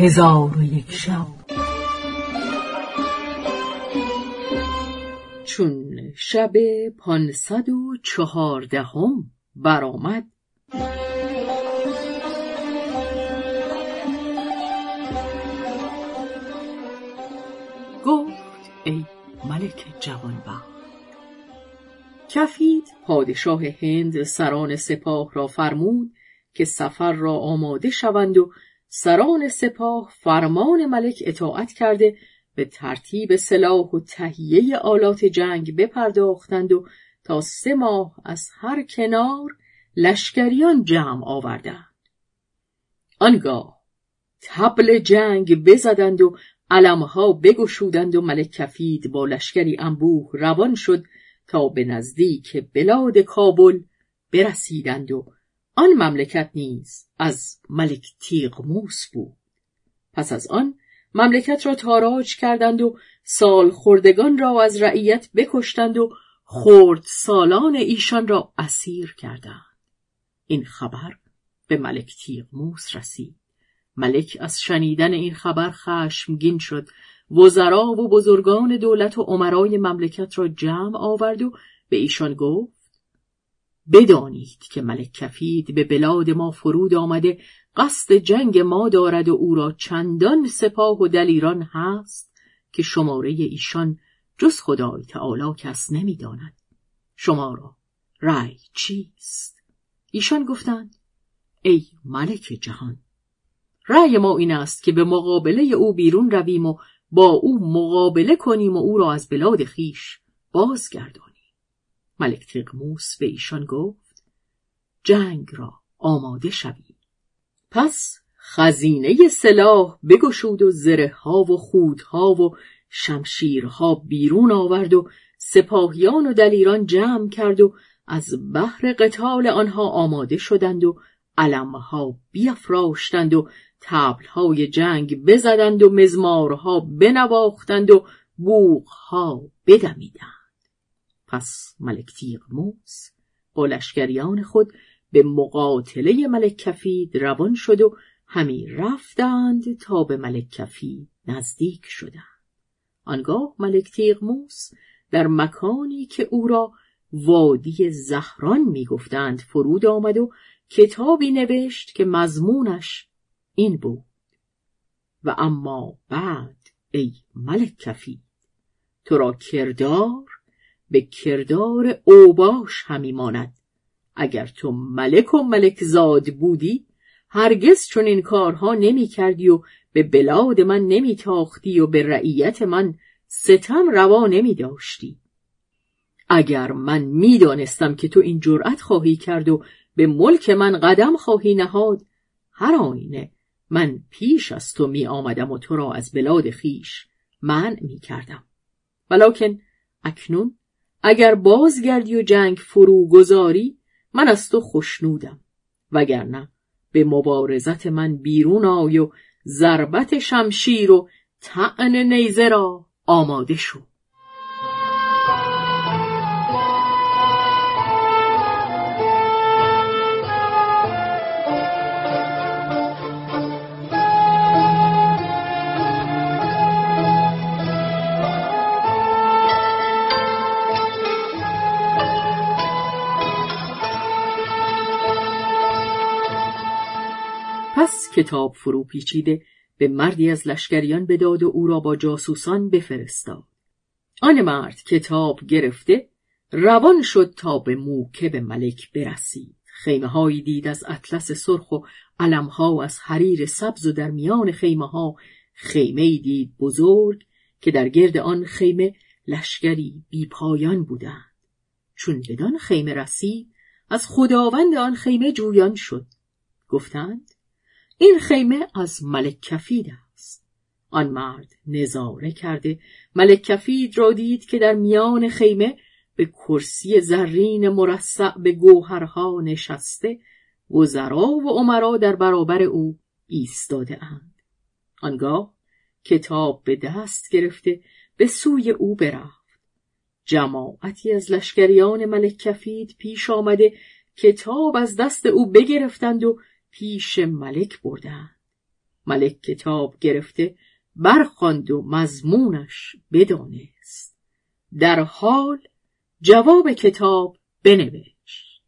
هزار و یک شب. چون شب پانصد و چهاردهم برآمد. گفت ای ملک جوانبخت کفید پادشاه هند سران سپاه را فرمود که سفر را آماده شوند و سران سپاه فرمان ملک اطاعت کرده به ترتیب سلاح و تهیه آلات جنگ بپرداختند و تا سه ماه از هر کنار لشکریان جمع آوردند. آنگاه تبل جنگ بزدند و علمها بگشودند و ملک کفید با لشکری انبوه روان شد تا به نزدیک بلاد کابل برسیدند و آن مملکت نیز از ملک تیغموس بود. پس از آن مملکت را تاراج کردند و سال خوردگان را از رعیت بکشتند و خورد سالان ایشان را اسیر کردند. این خبر به ملک تیغموس رسید. ملک از شنیدن این خبر خشمگین شد. وزرا و بزرگان دولت و عمرای مملکت را جمع آورد و به ایشان گفت بدانید که ملک کفید به بلاد ما فرود آمده قصد جنگ ما دارد و او را چندان سپاه و دلیران هست که شماره ایشان جز خدای تعالی کس نمی‌داند. شما را رأی چیست؟ ایشان گفتند ای ملک جهان رأی ما این است که به مقابله او بیرون رویم و با او مقابله کنیم و او را از بلاد خیش بازگردانیم. ملک تقموس به ایشان گفت جنگ را آماده شوید پس خزینه سلاح بگشود و زره ها و خودها و شمشیرها بیرون آورد و سپاهیان و دلیران جمع کرد و از بحر قتال آنها آماده شدند و علمها بیافراشتند و تبلهای جنگ بزدند و مزمارها بنواختند و بوغها بدمیدند. پس ملک تیغموس با لشکریان خود به مقاتله ملک کفید روان شد و همی رفتند تا به ملک کفید نزدیک شدند. آنگاه ملک تیغموس در مکانی که او را وادی زهران می‌گفتند فرود آمد و کتابی نوشت که مضمونش این بود. و اما بعد ای ملک کفید تو را کردار به کردار اوباش همی ماند اگر تو ملک و ملک زاد بودی هرگز چون این کارها نمی کردی و به بلاد من نمی تاختی و به رعیت من ستم روا نمی داشتی. اگر من می دانستم که تو این جرأت خواهی کرد و به ملک من قدم خواهی نهاد هر آینه من پیش از تو می آمدم و تو را از بلاد خیش من می کردم. ولیکن اکنون اگر بازگردی و جنگ فرو گذاری من از تو خشنودم. وگرنه به مبارزت من بیرون آی و ضربت شمشیر و طعن نیزه را آماده شو. پس کتاب فرو پیچیده به مردی از لشکریان بداد و او را با جاسوسان بفرستاد. آن مرد کتاب گرفته روان شد تا به موکب ملک برسید. خیمه هایی دید از اطلس سرخ و علمها از حریر سبز و در میان خیمه ها خیمه دید بزرگ که در گرد آن خیمه لشکری بی پایان بودند. چون بدان خیمه رسید از خداوند آن خیمه جویان شد. گفتند این خیمه از ملک کفید است آن مرد نظاره کرده ملک کفید را دید که در میان خیمه به کرسی زرین مرصع به گوهرها نشسته وزرا و عمرا در برابر او ایستاده اند. آنگاه کتاب به دست گرفته به سوی او برفت. جماعتی از لشکریان ملک کفید پیش آمده کتاب از دست او بگرفتند و پیش ملک بردند. ملک کتاب گرفته برخواند و مضمونش بدانست. در حال جواب کتاب بنوشت.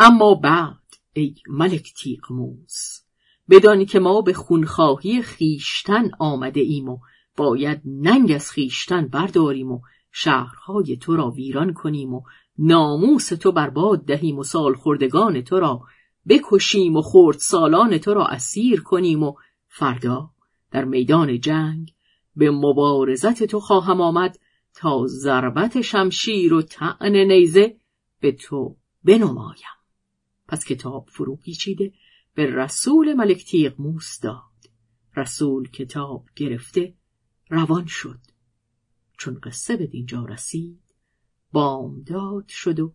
اما بعد ای ملک تیغموس بدانی که ما به خونخواهی خیشتن آمده ایم و باید ننگ از خیشتن برداریم و شهرهای تو را ویران کنیم و ناموس تو برباد دهیم و سال خوردگان تو را بکشیم و خورد سالان تو را اسیر کنیم و فردا در میدان جنگ به مبارزت تو خواهم آمد تا ضربت شمشیر و طعن نیزه به تو بنمایم. پس کتاب فرو پیچیده به رسول ملک تیغموس داد. رسول کتاب گرفته روان شد. چون قصه به دینجا رسید بامداد شد و